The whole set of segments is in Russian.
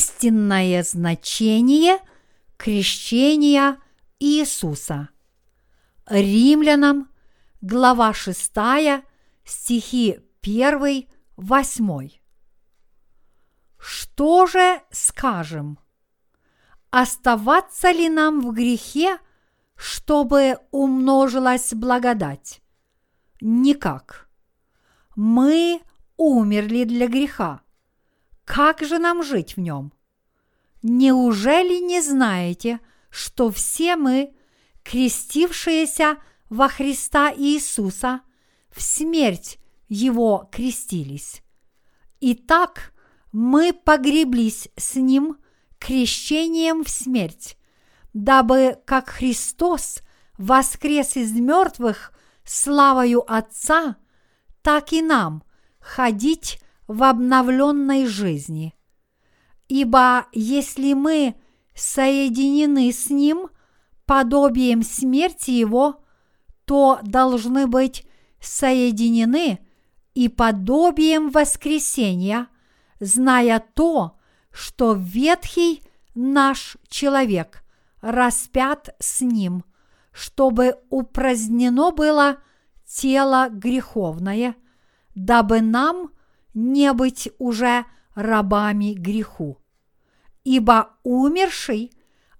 истинное значение крещения Иисуса. Римлянам, глава 6, стихи 1, 8. Что же скажем? Оставаться ли нам в грехе, чтобы умножилась благодать? Никак. Мы умерли для греха. Как же нам жить в нем? Неужели не знаете, что все мы, крестившиеся во Христа Иисуса, в смерть Его крестились? Итак, мы погреблись с Ним крещением в смерть, дабы, как Христос воскрес из мертвых славою Отца, так и нам ходить в обновленной жизни. Ибо если мы соединены с Ним подобием смерти Его, то должны быть соединены и подобием воскресения, зная то, что ветхий наш человек распят с ним, чтобы упразднено было тело греховное, дабы нам не быть уже рабами греху. Ибо умерший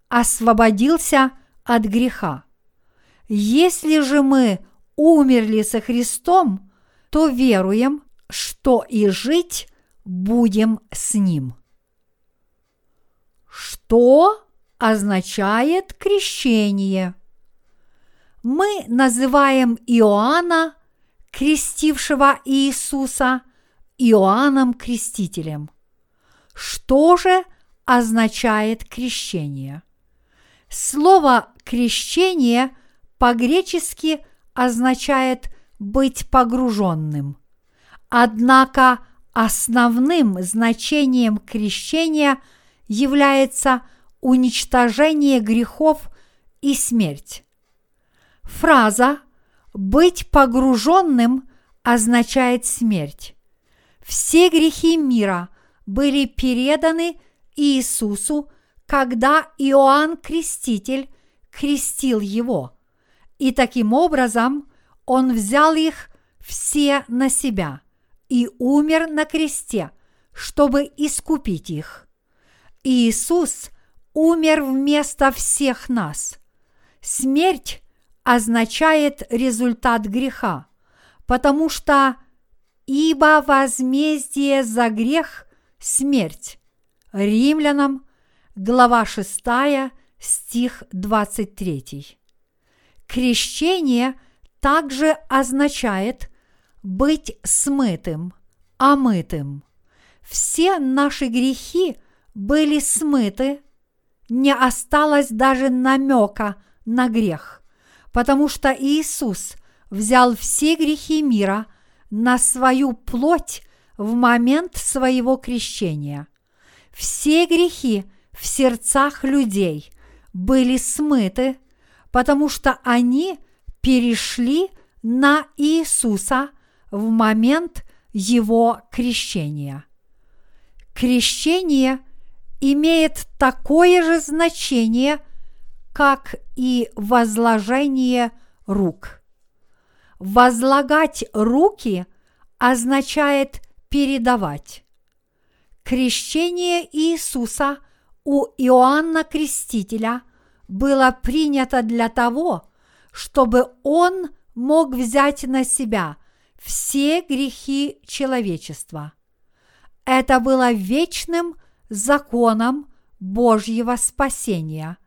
освободился от греха. Если же мы умерли со Христом, то веруем, что и жить будем с Ним. Что означает крещение? Мы называем Иоанна, крестившего Иисуса, Иоанном Крестителем. Что же означает крещение? Слово крещение по-гречески означает быть погруженным. Однако основным значением крещения является уничтожение грехов и смерть. Фраза «быть погруженным» означает смерть. Все грехи мира были переданы Иисусу, когда Иоанн Креститель крестил его, и таким образом он взял их все на себя и умер на кресте, чтобы искупить их. Иисус умер вместо всех нас. Смерть означает результат греха, потому что ибо возмездие за грех – смерть. Римлянам, глава 6, стих 23. Крещение также означает быть смытым, омытым. Все наши грехи были смыты, не осталось даже намека на грех, потому что Иисус взял все грехи мира на свою плоть в момент своего крещения. Все грехи в сердцах людей были смыты, потому что они перешли на Иисуса в момент его крещения. Крещение имеет такое же значение, как и возложение рук. Возлагать руки означает передавать. Крещение Иисуса у Иоанна Крестителя было принято для того, чтобы он мог взять на себя все грехи человечества. Это было вечным законом Божьего спасения,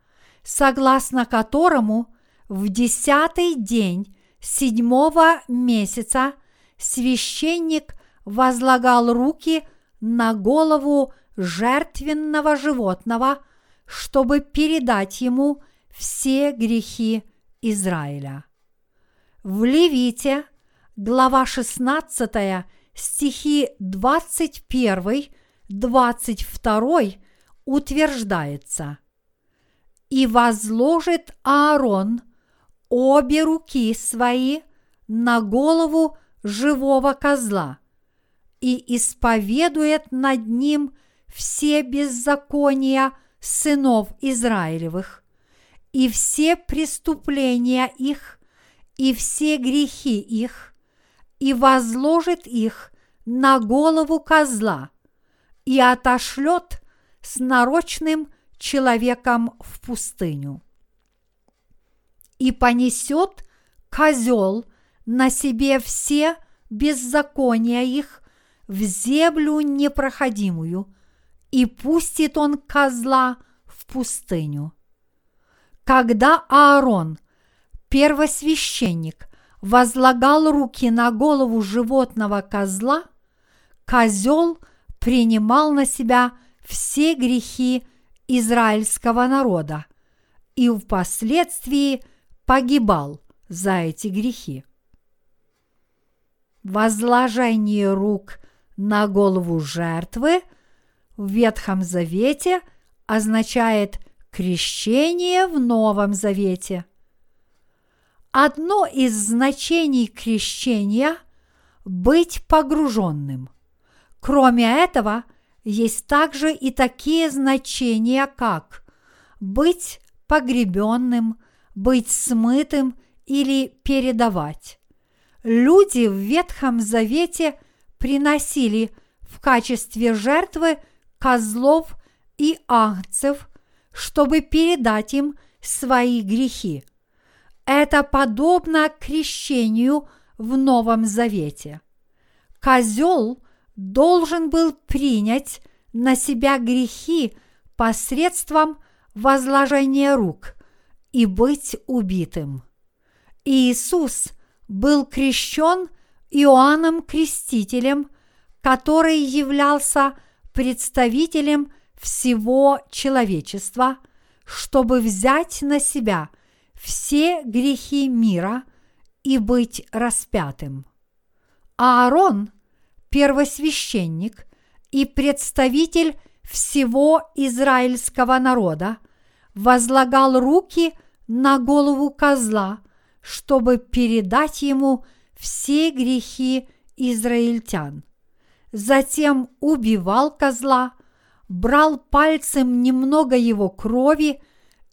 согласно которому в десятый день седьмого месяца священник возлагал руки на голову жертвенного животного, чтобы передать ему все грехи Израиля. В Левите, глава 16, стихи 21, 22 утверждается «И возложит Аарон обе руки свои на голову живого козла и исповедует над ним все беззакония сынов Израилевых, и все преступления их, и все грехи их, и возложит их на голову козла, и отошлет с нарочным человеком в пустыню. И понесет козел на себе все беззакония их в землю непроходимую, и пустит он козла в пустыню. Когда Аарон, первосвященник, возлагал руки на голову животного козла, козел принимал на себя все грехи израильского народа и впоследствии погибал за эти грехи. Возложение рук на голову жертвы в Ветхом Завете означает крещение в Новом Завете. Одно из значений крещения – быть погруженным. Кроме этого, есть также и такие значения, как быть погребенным, быть смытым или передавать. Люди в Ветхом Завете приносили в качестве жертвы козлов и агнцев, чтобы передать им свои грехи. Это подобно крещению в Новом Завете. Козел должен был принять на себя грехи посредством возложения рук и быть убитым. Иисус был крещен Иоанном Крестителем, который являлся представителем всего человечества, чтобы взять на себя все грехи мира и быть распятым. Аарон, первосвященник и представитель всего израильского народа, возлагал руки на голову козла – чтобы передать ему все грехи израильтян. Затем убивал козла, брал пальцем немного его крови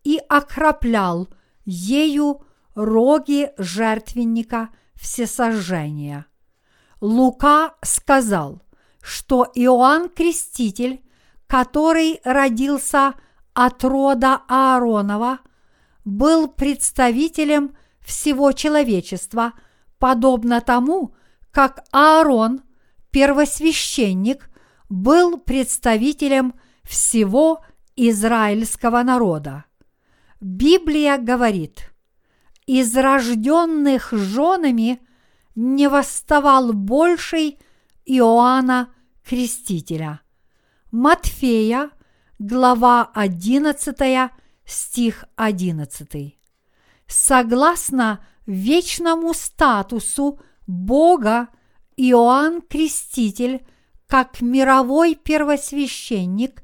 и окроплял ею роги жертвенника всесожжения. Лука сказал, что Иоанн Креститель, который родился от рода Ааронова, был представителем всего человечества, подобно тому, как Аарон, первосвященник, был представителем всего израильского народа. Библия говорит, из рожденных женами не восставал больший Иоанна Крестителя. Матфея, глава 11, стих 11 согласно вечному статусу Бога Иоанн Креститель, как мировой первосвященник,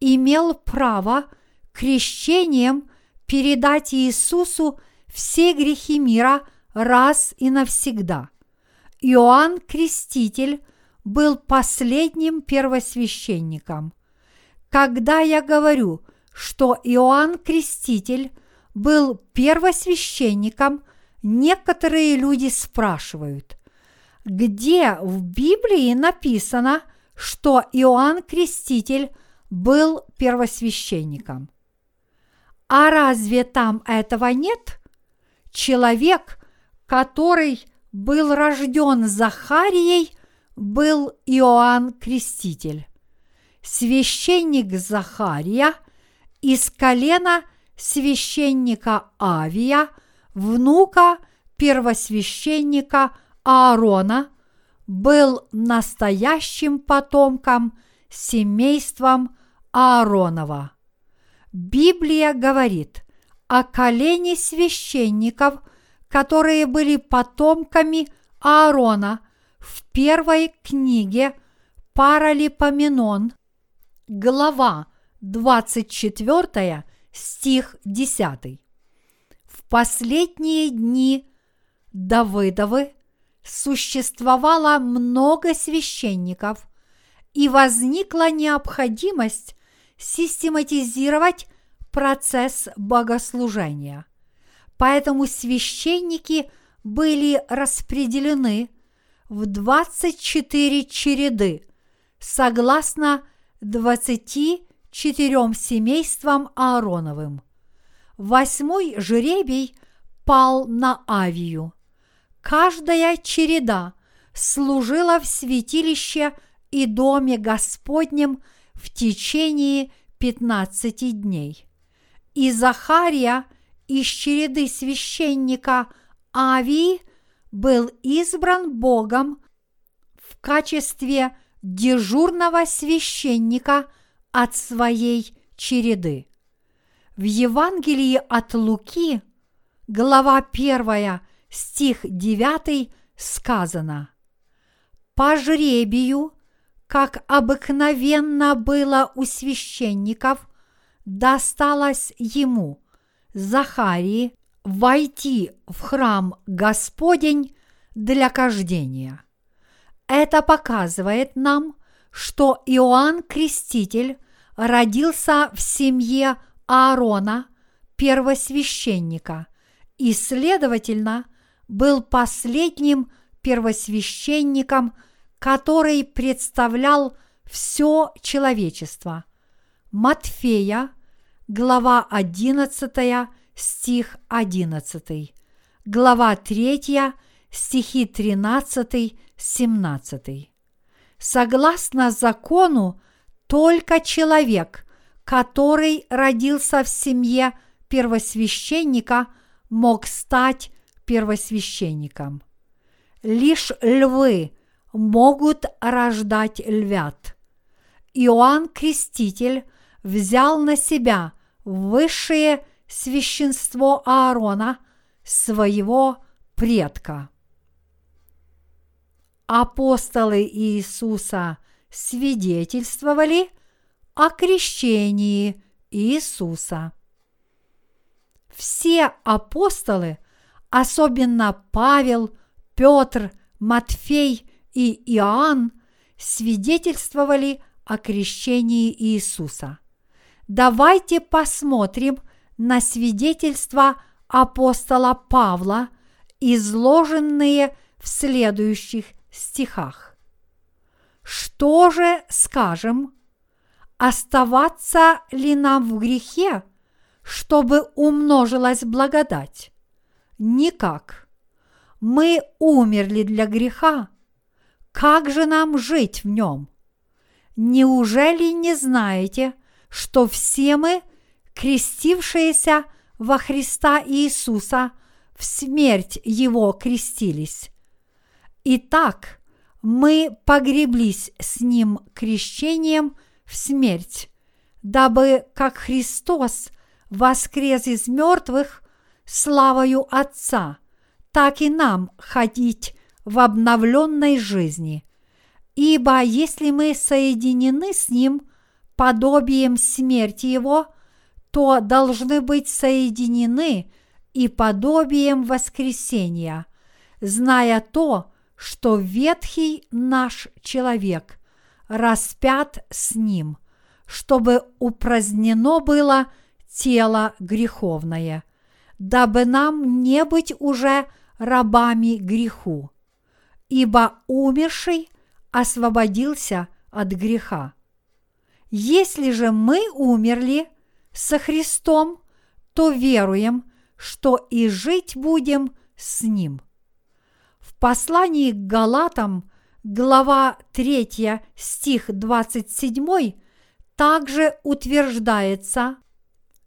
имел право крещением передать Иисусу все грехи мира раз и навсегда. Иоанн Креститель был последним первосвященником. Когда я говорю, что Иоанн Креститель – был первосвященником, некоторые люди спрашивают, где в Библии написано, что Иоанн Креститель был первосвященником? А разве там этого нет? Человек, который был рожден Захарией, был Иоанн Креститель. Священник Захария из колена священника Авия, внука первосвященника Аарона, был настоящим потомком семейством Ааронова. Библия говорит о колене священников, которые были потомками Аарона в первой книге Паралипоменон, глава 24 стих 10. В последние дни Давыдовы существовало много священников, и возникла необходимость систематизировать процесс богослужения. Поэтому священники были распределены в 24 череды согласно 24 семействам Аароновым. Восьмой жребий пал на Авию. Каждая череда служила в святилище и доме Господнем в течение пятнадцати дней. И Захария из череды священника Авии был избран Богом в качестве дежурного священника от своей череды. В Евангелии от Луки, глава 1, стих 9 сказано «По жребию, как обыкновенно было у священников, досталось ему, Захарии, войти в храм Господень для кождения. Это показывает нам, что Иоанн Креститель родился в семье Аарона, первосвященника, и, следовательно, был последним первосвященником, который представлял все человечество. Матфея, глава 11, стих 11, глава 3, стихи 13-17. Согласно закону, только человек, который родился в семье первосвященника, мог стать первосвященником. Лишь львы могут рождать львят. Иоанн Креститель взял на себя высшее священство Аарона, своего предка. Апостолы Иисуса свидетельствовали о крещении Иисуса. Все апостолы, особенно Павел, Петр, Матфей и Иоанн, свидетельствовали о крещении Иисуса. Давайте посмотрим на свидетельства апостола Павла, изложенные в следующих стихах. Что же скажем? Оставаться ли нам в грехе, чтобы умножилась благодать? Никак. Мы умерли для греха. Как же нам жить в нем? Неужели не знаете, что все мы, крестившиеся во Христа Иисуса, в смерть Его крестились? Итак, мы погреблись с Ним крещением в смерть, дабы, как Христос воскрес из мертвых славою Отца, так и нам ходить в обновленной жизни. Ибо если мы соединены с Ним подобием смерти Его, то должны быть соединены и подобием воскресения, зная то, что ветхий наш человек распят с ним, чтобы упразднено было тело греховное, дабы нам не быть уже рабами греху, ибо умерший освободился от греха. Если же мы умерли со Христом, то веруем, что и жить будем с Ним. Послании к Галатам, глава 3, стих 27, также утверждается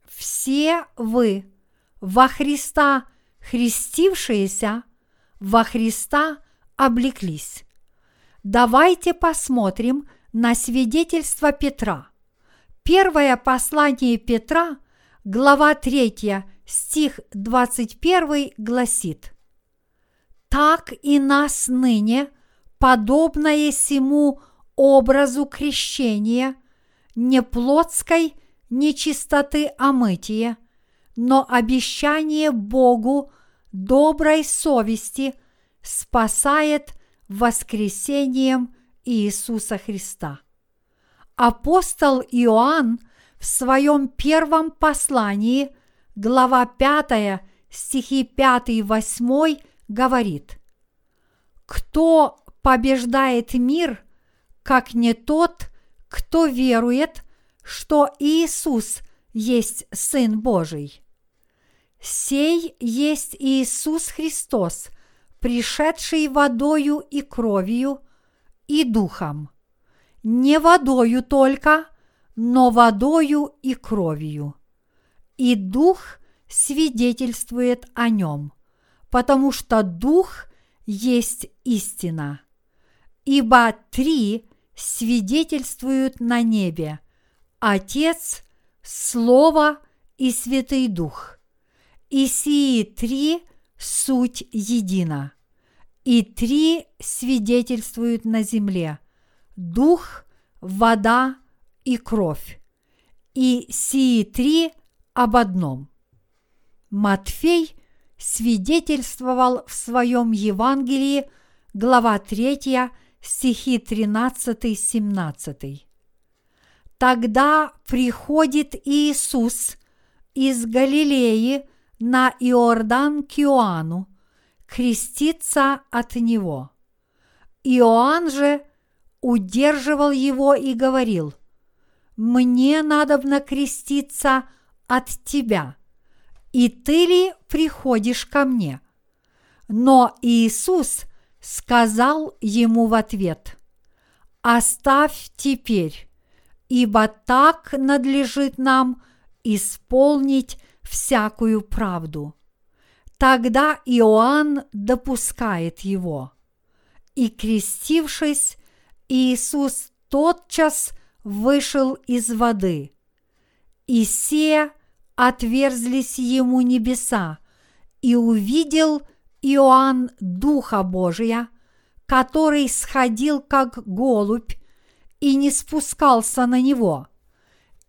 «Все вы во Христа христившиеся, во Христа облеклись». Давайте посмотрим на свидетельство Петра. Первое послание Петра, глава 3, стих 21 гласит – так и нас ныне, подобное сему образу крещения, не плотской нечистоты омытия, но обещание Богу доброй совести спасает воскресением Иисуса Христа. Апостол Иоанн в своем первом послании, глава 5, стихи 5-8 говорит, «Кто побеждает мир, как не тот, кто верует, что Иисус есть Сын Божий. Сей есть Иисус Христос, пришедший водою и кровью и духом. Не водою только, но водою и кровью. И дух свидетельствует о нем, потому что дух есть истина. Ибо три свидетельствуют на небе – Отец, Слово и Святый Дух. И сии три – суть едина. И три свидетельствуют на земле – Дух, вода и кровь. И сии три об одном. Матфей свидетельствовал в своем Евангелии, глава 3, стихи 13-17. Тогда приходит Иисус из Галилеи на Иордан к Иоанну, креститься от него. Иоанн же удерживал его и говорил, «Мне надобно креститься от тебя, и ты ли приходишь ко мне?» Но Иисус – сказал ему в ответ, «Оставь теперь, ибо так надлежит нам исполнить всякую правду». Тогда Иоанн допускает его. И крестившись, Иисус тотчас вышел из воды. И се отверзлись ему небеса, и увидел – Иоанн Духа Божия, который сходил как голубь и не спускался на него,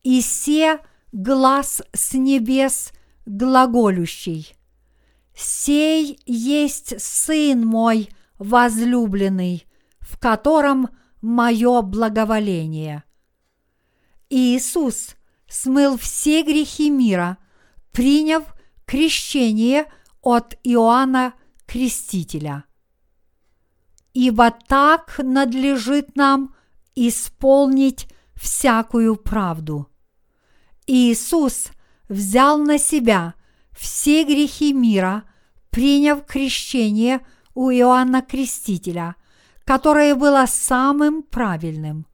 и се глаз с небес глаголющий. Сей есть Сын мой возлюбленный, в котором мое благоволение. Иисус смыл все грехи мира, приняв крещение от Иоанна Крестителя. Ибо так надлежит нам исполнить всякую правду. Иисус взял на себя все грехи мира, приняв крещение у Иоанна Крестителя, которое было самым правильным.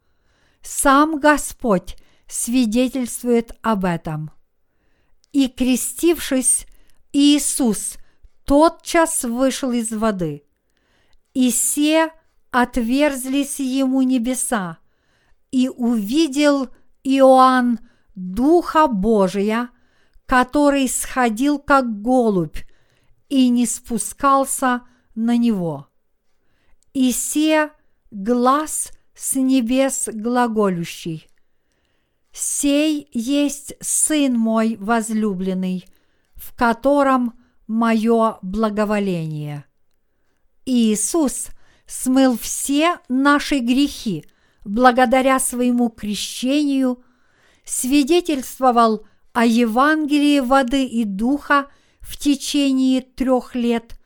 Сам Господь свидетельствует об этом. И крестившись, Иисус тотчас вышел из воды. И се отверзлись ему небеса, и увидел Иоанн Духа Божия, который сходил как голубь и не спускался на него. И се глаз с небес глаголющий. Сей есть Сын мой возлюбленный, в котором – мое благоволение. Иисус смыл все наши грехи благодаря своему крещению, свидетельствовал о Евангелии воды и духа в течение трех лет,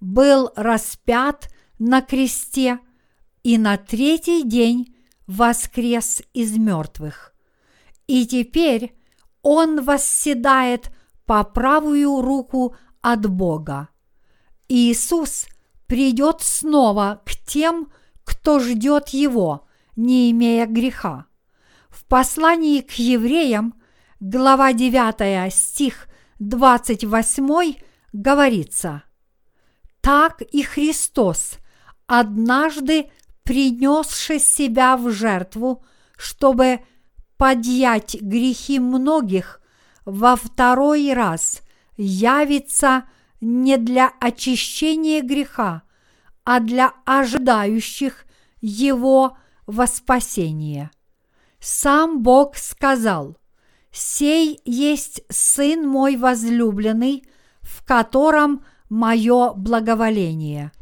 был распят на кресте и на третий день воскрес из мертвых. И теперь Он восседает по правую руку от Бога. Иисус придет снова к тем, кто ждет Его, не имея греха. В послании к евреям, глава 9, стих 28 говорится, «Так и Христос, однажды принесший себя в жертву, чтобы подъять грехи многих, во второй раз явится не для очищения греха, а для ожидающих его во спасение. Сам Бог сказал, «Сей есть Сын мой возлюбленный, в котором мое благоволение».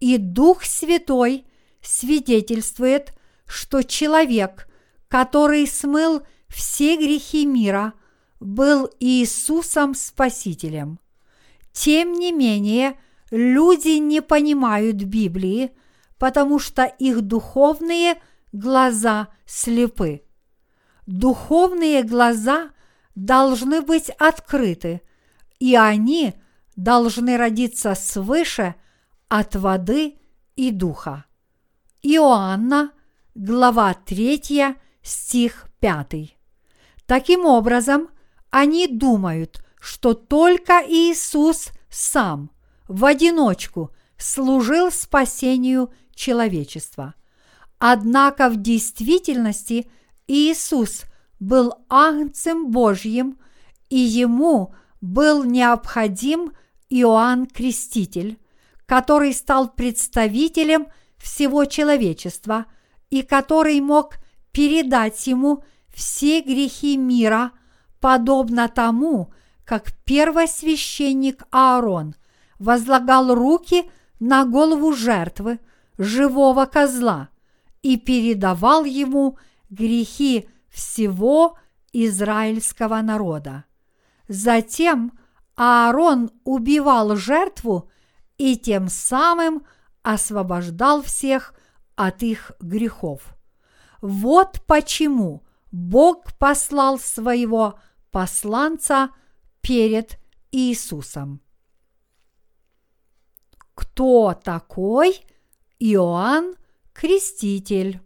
И Дух Святой свидетельствует, что человек, который смыл все грехи мира, был Иисусом Спасителем. Тем не менее, люди не понимают Библии, потому что их духовные глаза слепы. Духовные глаза должны быть открыты, и они должны родиться свыше от воды и духа. Иоанна, глава 3, стих 5. Таким образом, они думают, что только Иисус сам в одиночку служил спасению человечества. Однако в действительности Иисус был Агнцем Божьим, и ему был необходим Иоанн Креститель, который стал представителем всего человечества и который мог передать ему все грехи мира, подобно тому, как первосвященник Аарон возлагал руки на голову жертвы живого козла и передавал ему грехи всего израильского народа. Затем Аарон убивал жертву и тем самым освобождал всех от их грехов. Вот почему Бог послал своего посланца перед Иисусом. Кто такой Иоанн Креститель?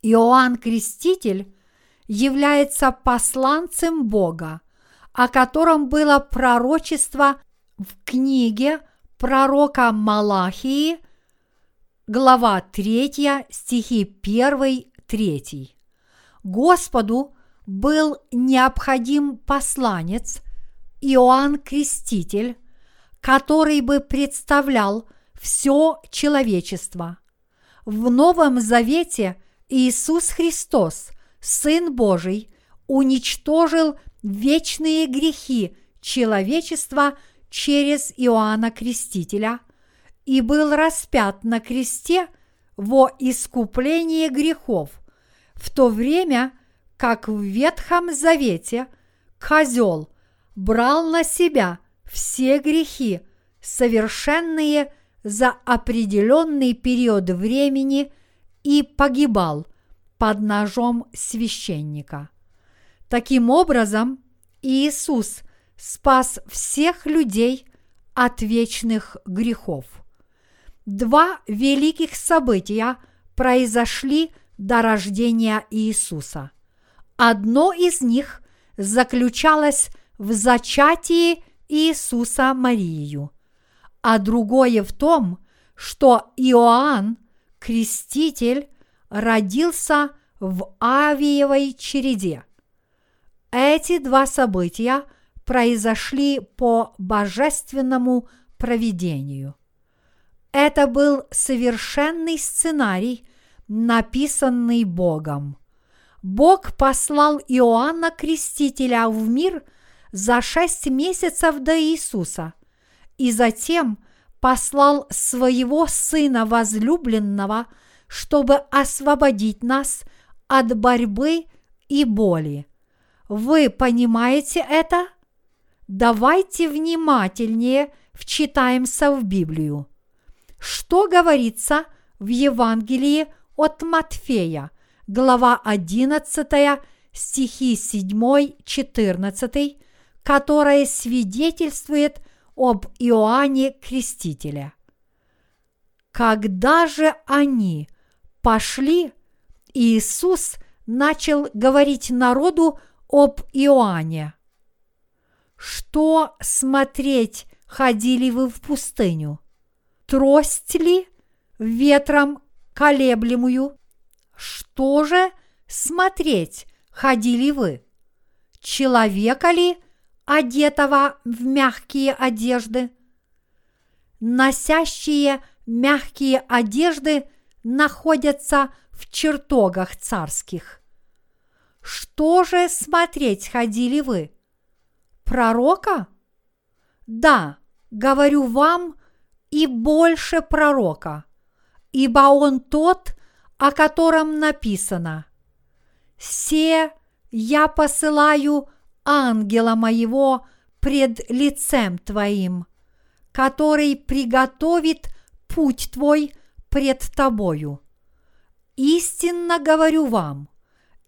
Иоанн Креститель является посланцем Бога, о котором было пророчество в книге пророка Малахии, глава 3, стихи 1-3. Господу был необходим посланец Иоанн Креститель, который бы представлял все человечество. В Новом Завете Иисус Христос, Сын Божий, уничтожил вечные грехи человечества через Иоанна Крестителя и был распят на кресте во искупление грехов, в то время как в Ветхом Завете козел брал на себя все грехи, совершенные за определенный период времени и погибал под ножом священника. Таким образом, Иисус спас всех людей от вечных грехов. Два великих события произошли до рождения Иисуса. Одно из них заключалось в зачатии Иисуса Марию, а другое в том, что Иоанн, креститель, родился в Авиевой череде. Эти два события произошли по божественному провидению. Это был совершенный сценарий, написанный Богом. Бог послал Иоанна Крестителя в мир за шесть месяцев до Иисуса и затем послал своего Сына возлюбленного, чтобы освободить нас от борьбы и боли. Вы понимаете это? Давайте внимательнее вчитаемся в Библию. Что говорится в Евангелии от Матфея, глава 11, стихи 7-14, которая свидетельствует об Иоанне Крестителе. Когда же они пошли, Иисус начал говорить народу об Иоанне. Что смотреть ходили вы в пустыню? Трость ли ветром колеблемую? Что же смотреть ходили вы? Человека ли, одетого в мягкие одежды? Носящие мягкие одежды находятся в чертогах царских. Что же смотреть ходили вы? Пророка? Да, говорю вам, и больше пророка, ибо он тот, о котором написано – Се я посылаю ангела моего пред лицем твоим, который приготовит путь твой пред тобою. Истинно говорю вам,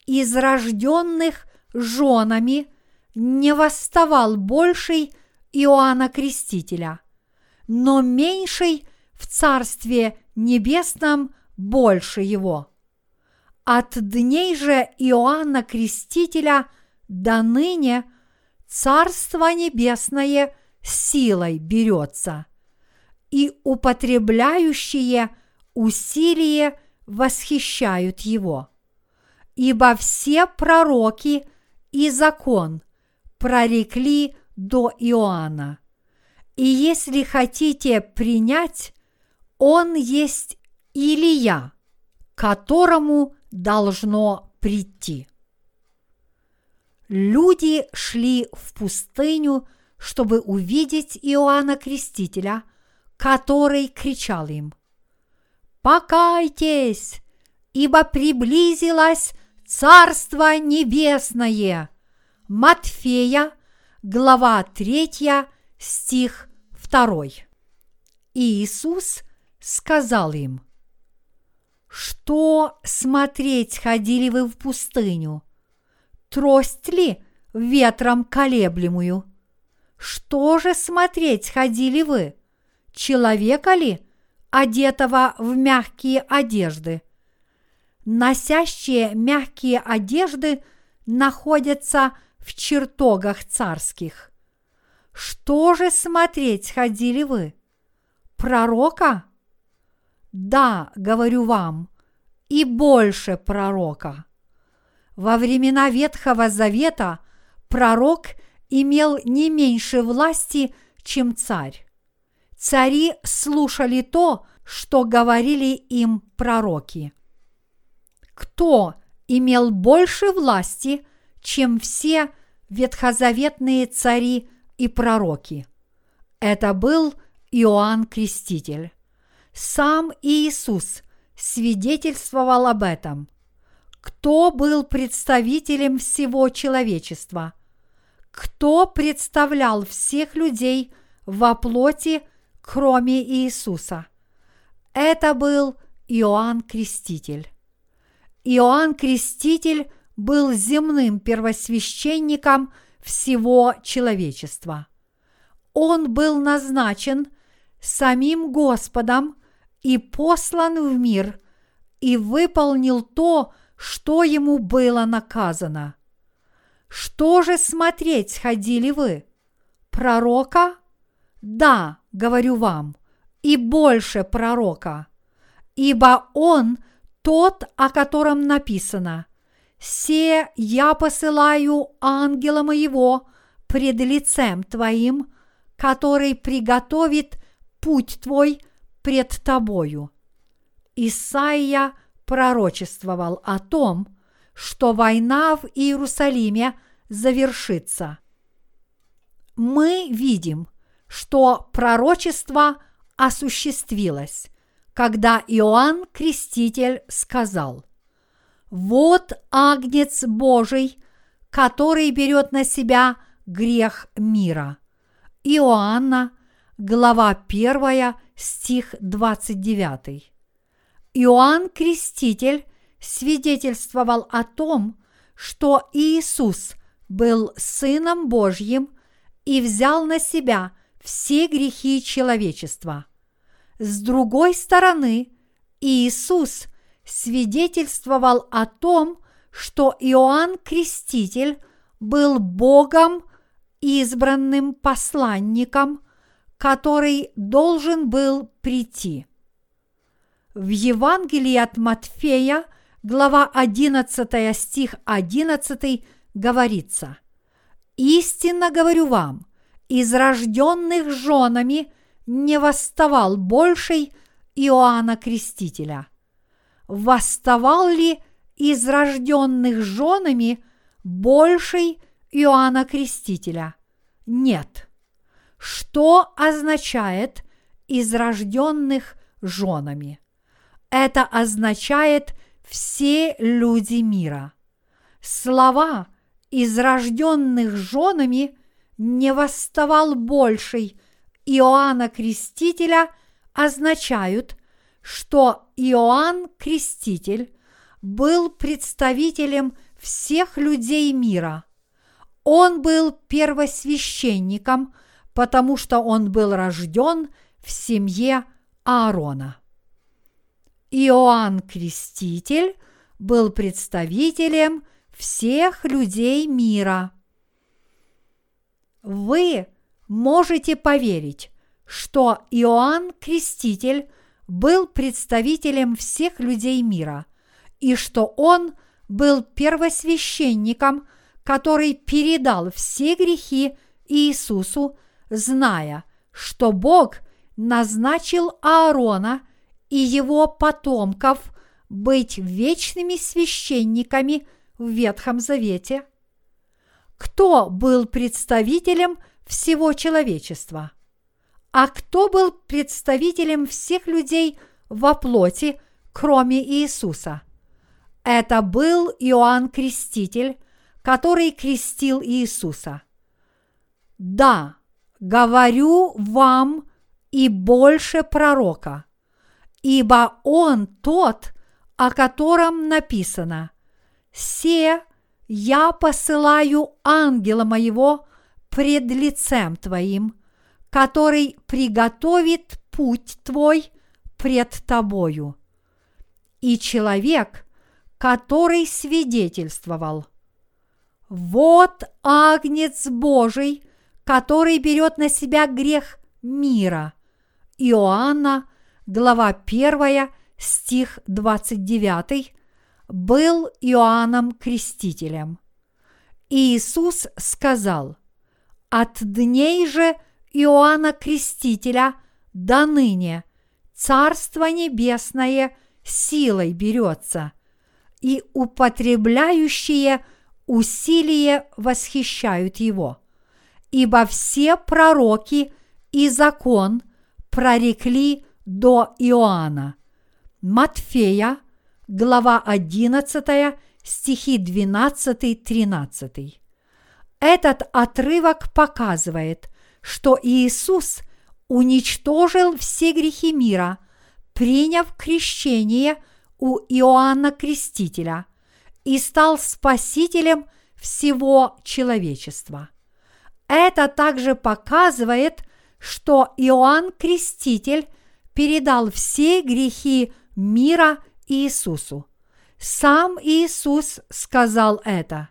из рожденных женами не восставал больший Иоанна Крестителя, но меньший в Царстве Небесном больше его. От дней же Иоанна Крестителя до ныне Царство Небесное силой берется, и употребляющие усилие восхищают его. Ибо все пророки и закон прорекли до Иоанна. И если хотите принять, он есть Илия, которому должно прийти. Люди шли в пустыню, чтобы увидеть Иоанна Крестителя, который кричал им «Покайтесь, ибо приблизилось Царство Небесное!» Матфея, глава 3, стих 2. И Иисус сказал им, «Что смотреть ходили вы в пустыню? Трость ли ветром колеблемую? Что же смотреть ходили вы? Человека ли, одетого в мягкие одежды?» Носящие мягкие одежды находятся в чертогах царских. Что же смотреть ходили вы? Пророка? Да, говорю вам, и больше пророка. Во времена Ветхого Завета пророк имел не меньше власти, чем царь. Цари слушали то, что говорили им пророки. Кто имел больше власти, чем все ветхозаветные цари и пророки. Это был Иоанн Креститель. Сам Иисус свидетельствовал об этом. Кто был представителем всего человечества? Кто представлял всех людей во плоти, кроме Иисуса? Это был Иоанн Креститель. Иоанн Креститель был земным первосвященником всего человечества. Он был назначен самим Господом и послан в мир и выполнил то, что ему было наказано. Что же смотреть ходили вы? Пророка? Да, говорю вам, и больше пророка, ибо он тот, о котором написано – «Се я посылаю ангела моего пред лицем твоим, который приготовит путь твой пред тобою». Исаия пророчествовал о том, что война в Иерусалиме завершится. Мы видим, что пророчество осуществилось, когда Иоанн Креститель сказал – вот агнец Божий, который берет на себя грех мира. Иоанна, глава 1, стих 29. Иоанн Креститель свидетельствовал о том, что Иисус был Сыном Божьим и взял на себя все грехи человечества. С другой стороны, Иисус свидетельствовал о том, что Иоанн Креститель был Богом избранным посланником, который должен был прийти. В Евангелии от Матфея, глава 11 стих 11 говорится «Истинно говорю вам, из рожденных женами не восставал больший Иоанна Крестителя – восставал ли из рожденных женами больший Иоанна Крестителя? Нет. Что означает из рожденных женами? Это означает все люди мира. слова из рожденных женами не восставал больший Иоанна Крестителя означают, что Иоанн Креститель был представителем всех людей мира. Он был первосвященником, потому что он был рожден в семье Аарона. Иоанн Креститель был представителем всех людей мира. Вы можете поверить, что Иоанн Креститель был представителем всех людей мира и что он был первосвященником, который передал все грехи Иисусу, зная, что Бог назначил Аарона и его потомков быть вечными священниками в Ветхом Завете? Кто был представителем всего человечества? А кто был представителем всех людей во плоти, кроме Иисуса? Это был Иоанн Креститель, который крестил Иисуса. Да, говорю вам и больше пророка, ибо он тот, о котором написано «Се я посылаю ангела моего пред лицем твоим, который приготовит путь твой пред тобою». И человек, который свидетельствовал «Вот агнец Божий, который берет на себя грех мира». Иоанна, глава 1, стих 29, был Иоанном Крестителем. Иисус сказал, «От дней же Иоанна Крестителя до ныне Царство Небесное силой берется, и употребляющие усилие восхищают его, ибо все пророки и закон прорекли до Иоанна. Матфея – глава 11, стихи 12-13. Этот отрывок показывает, что Иисус уничтожил все грехи мира, приняв крещение у Иоанна Крестителя и стал спасителем всего человечества. Это также показывает, что Иоанн Креститель передал все грехи мира Иисусу. Сам Иисус сказал это.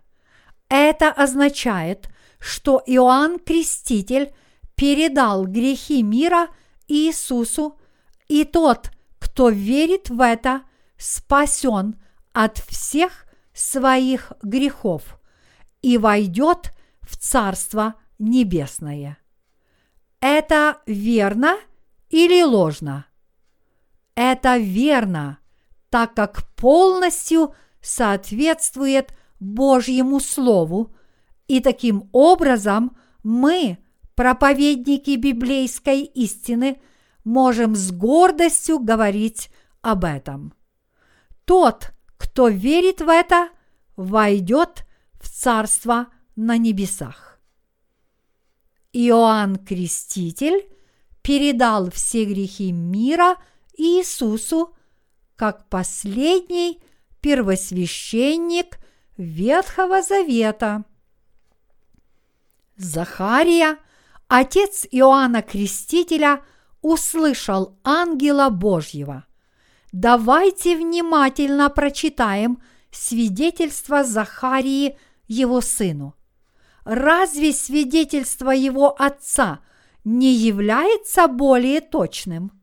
Это означает, что Иоанн Креститель передал грехи мира Иисусу, и тот, кто верит в это, спасен от всех своих грехов и войдет в Царство Небесное. Это верно или ложно? Это верно так как полностью соответствует Божьему Слову, и таким образом мы, проповедники библейской истины, можем с гордостью говорить об этом. Тот, кто верит в это, войдет в Царство на небесах. Иоанн Креститель передал все грехи мира Иисусу как последний первосвященник Ветхого Завета. Захария, отец Иоанна Крестителя, услышал ангела Божьего. Давайте внимательно прочитаем свидетельство Захарии его сыну. Разве свидетельство его отца не является более точным?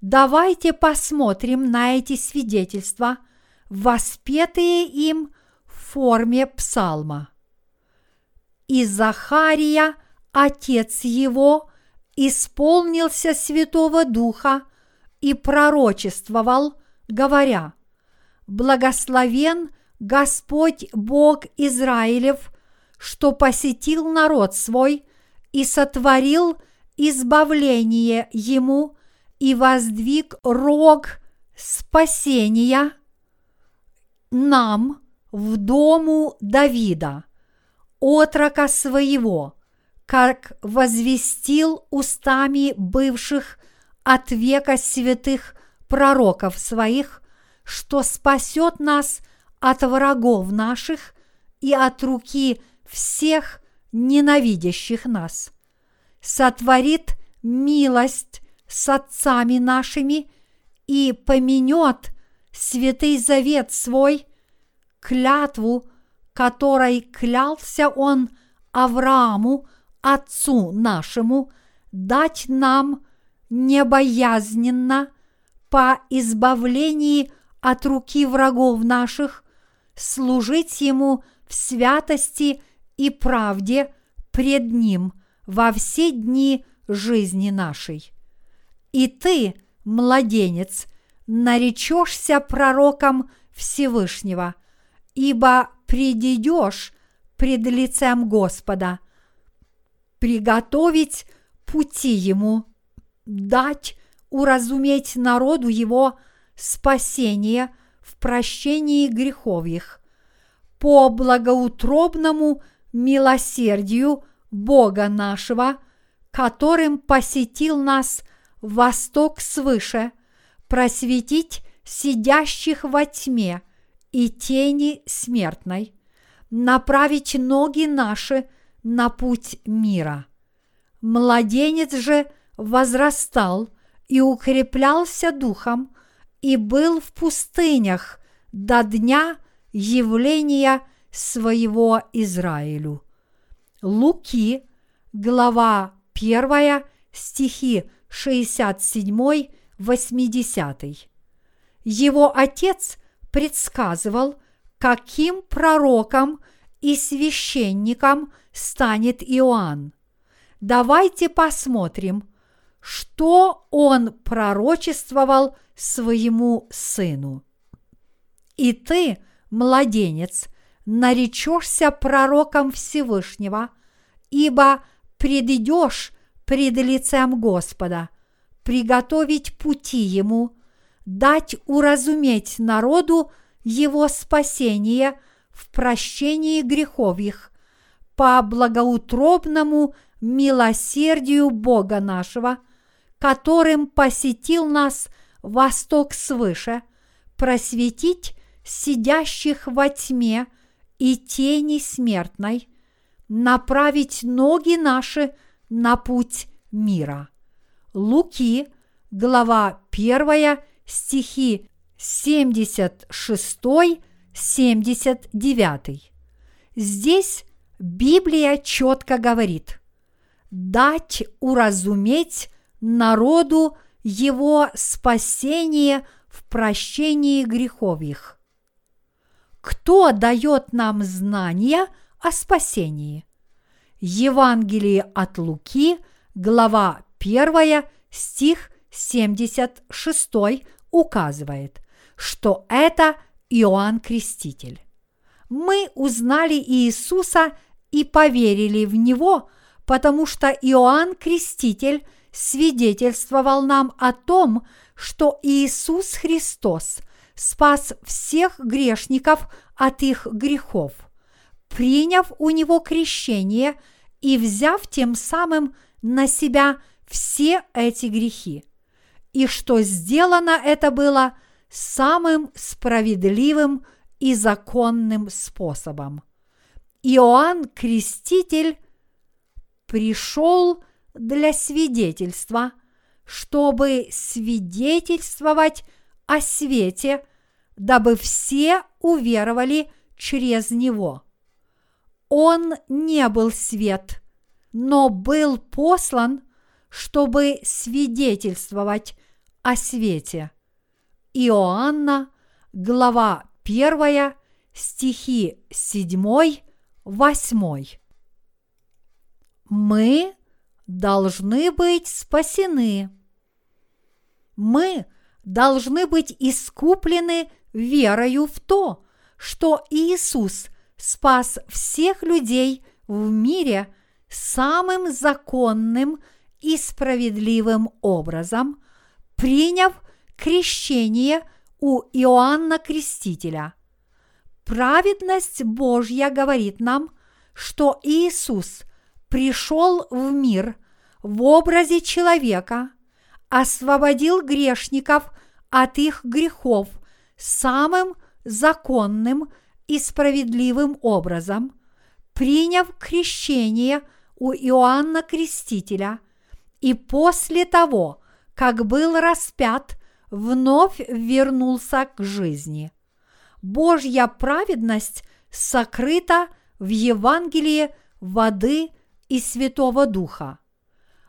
Давайте посмотрим на эти свидетельства, воспетые им в форме псалма. И Захария, отец его, исполнился Святого Духа и пророчествовал, говоря, «Благословен Господь Бог Израилев, что посетил народ свой и сотворил избавление ему и воздвиг рог спасения нам в дому Давида, отрока своего, как возвестил устами бывших от века святых пророков своих, что спасет нас от врагов наших и от руки всех ненавидящих нас. Сотворит милость с отцами нашими и поменет святый завет свой, клятву, которой клялся он Аврааму, отцу нашему, дать нам небоязненно по избавлении от руки врагов наших, служить ему в святости и правде пред ним во все дни жизни нашей. И ты, младенец, наречешься пророком Всевышнего, ибо придешь пред лицем Господа, приготовить пути Ему, дать уразуметь народу Его спасение в прощении грехов их, по благоутробному милосердию Бога нашего, которым посетил нас восток свыше, просветить сидящих во тьме и тени смертной, направить ноги наши на путь мира. Младенец же возрастал и укреплялся духом и был в пустынях до дня явления своего Израилю. Луки, глава 1, стихи 67-80. Его отец предсказывал, каким пророком и священником станет Иоанн. Давайте посмотрим, что он пророчествовал своему сыну. И ты, младенец, наречешься пророком Всевышнего, ибо предидешь пред лицем Господа, приготовить пути Ему, дать уразуметь народу Его спасение в прощении грехов их, по благоутробному милосердию Бога нашего, которым посетил нас восток свыше, просветить сидящих во тьме и тени смертной, направить ноги наши на путь мира. Луки, глава 1, стихи 76-79. Здесь Библия четко говорит «дать уразуметь народу его спасение в прощении грехов их». Кто дает нам знания о спасении? Евангелие от Луки, глава 1, стих 76 указывает, что это Иоанн Креститель. Мы узнали Иисуса и поверили в Него, потому что Иоанн Креститель свидетельствовал нам о том, что Иисус Христос спас всех грешников от их грехов, приняв у Него крещение и взяв тем самым на себя все эти грехи, и что сделано это было самым справедливым и законным способом. Иоанн Креститель пришел для свидетельства, чтобы свидетельствовать о свете, дабы все уверовали через него. Он не был свет, но был послан, чтобы свидетельствовать о свете. Иоанна, глава 1, стихи 7, 8. Мы должны быть спасены. Мы должны быть искуплены верою в то, что Иисус спас всех людей в мире самым законным и справедливым образом, приняв крещение у Иоанна Крестителя. Праведность Божья говорит нам, что Иисус пришел в мир в образе человека, освободил грешников от их грехов самым законным и справедливым образом, приняв крещение у Иоанна Крестителя и после того, как был распят, вновь вернулся к жизни. Божья праведность сокрыта в Евангелии воды и Святого Духа.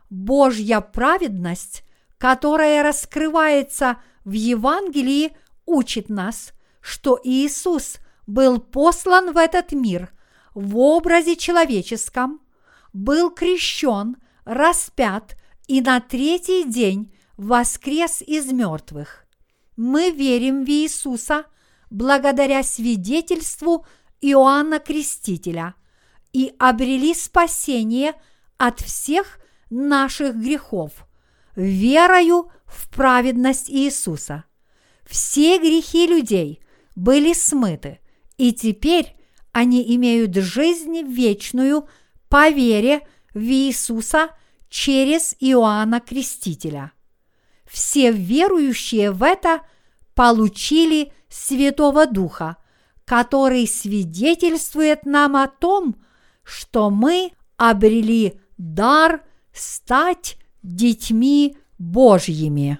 Божья праведность, которая раскрывается в Евангелии, учит нас, что Иисус был послан в этот мир в образе человеческом, был крещен, распят и на третий день воскрес из мертвых. Мы верим в Иисуса благодаря свидетельству Иоанна Крестителя и обрели спасение от всех наших грехов, верою в праведность Иисуса. Все грехи людей были смыты, и теперь они имеют жизнь вечную по вере в Иисуса через Иоанна Крестителя. Все верующие в это получили Святого Духа, который свидетельствует нам о том, что мы обрели дар стать детьми Божьими.